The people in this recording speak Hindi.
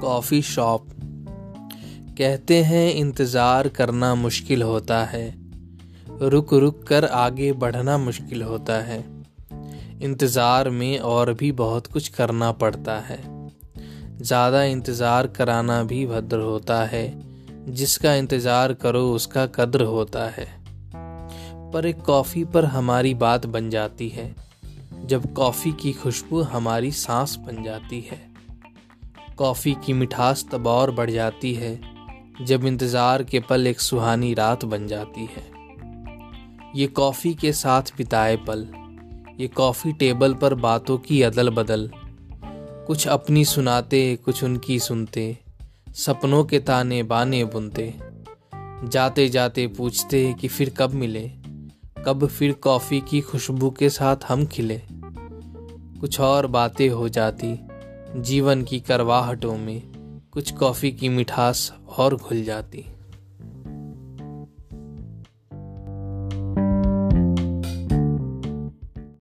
Coffee shop. कहते हैं, इंतज़ार करना मुश्किल होता है। रुक रुक कर आगे बढ़ना मुश्किल होता है। इंतज़ार में और भी बहुत कुछ करना पड़ता है। ज़्यादा इंतज़ार कराना भी भद्र होता है। जिसका इंतज़ार करो, उसका कद्र होता है। पर एक कॉफ़ी पर हमारी बात बन जाती है। जब कॉफ़ी की खुशबू हमारी सांस बन जाती है। कॉफ़ी की मिठास तब और बढ़ जाती है, जब इंतज़ार के पल एक सुहानी रात बन जाती है। ये कॉफ़ी के साथ बिताए पल, ये कॉफ़ी टेबल पर बातों की अदल बदल कुछ अपनी सुनाते, कुछ उनकी सुनते, सपनों के ताने बाने बुनते। जाते जाते पूछते कि फिर कब मिले, कब फिर कॉफ़ी की खुशबू के साथ हम खिले। कुछ और बातें हो जाती जीवन की करवाहटों में कुछ कॉफ़ी की मिठास और घुल जाती।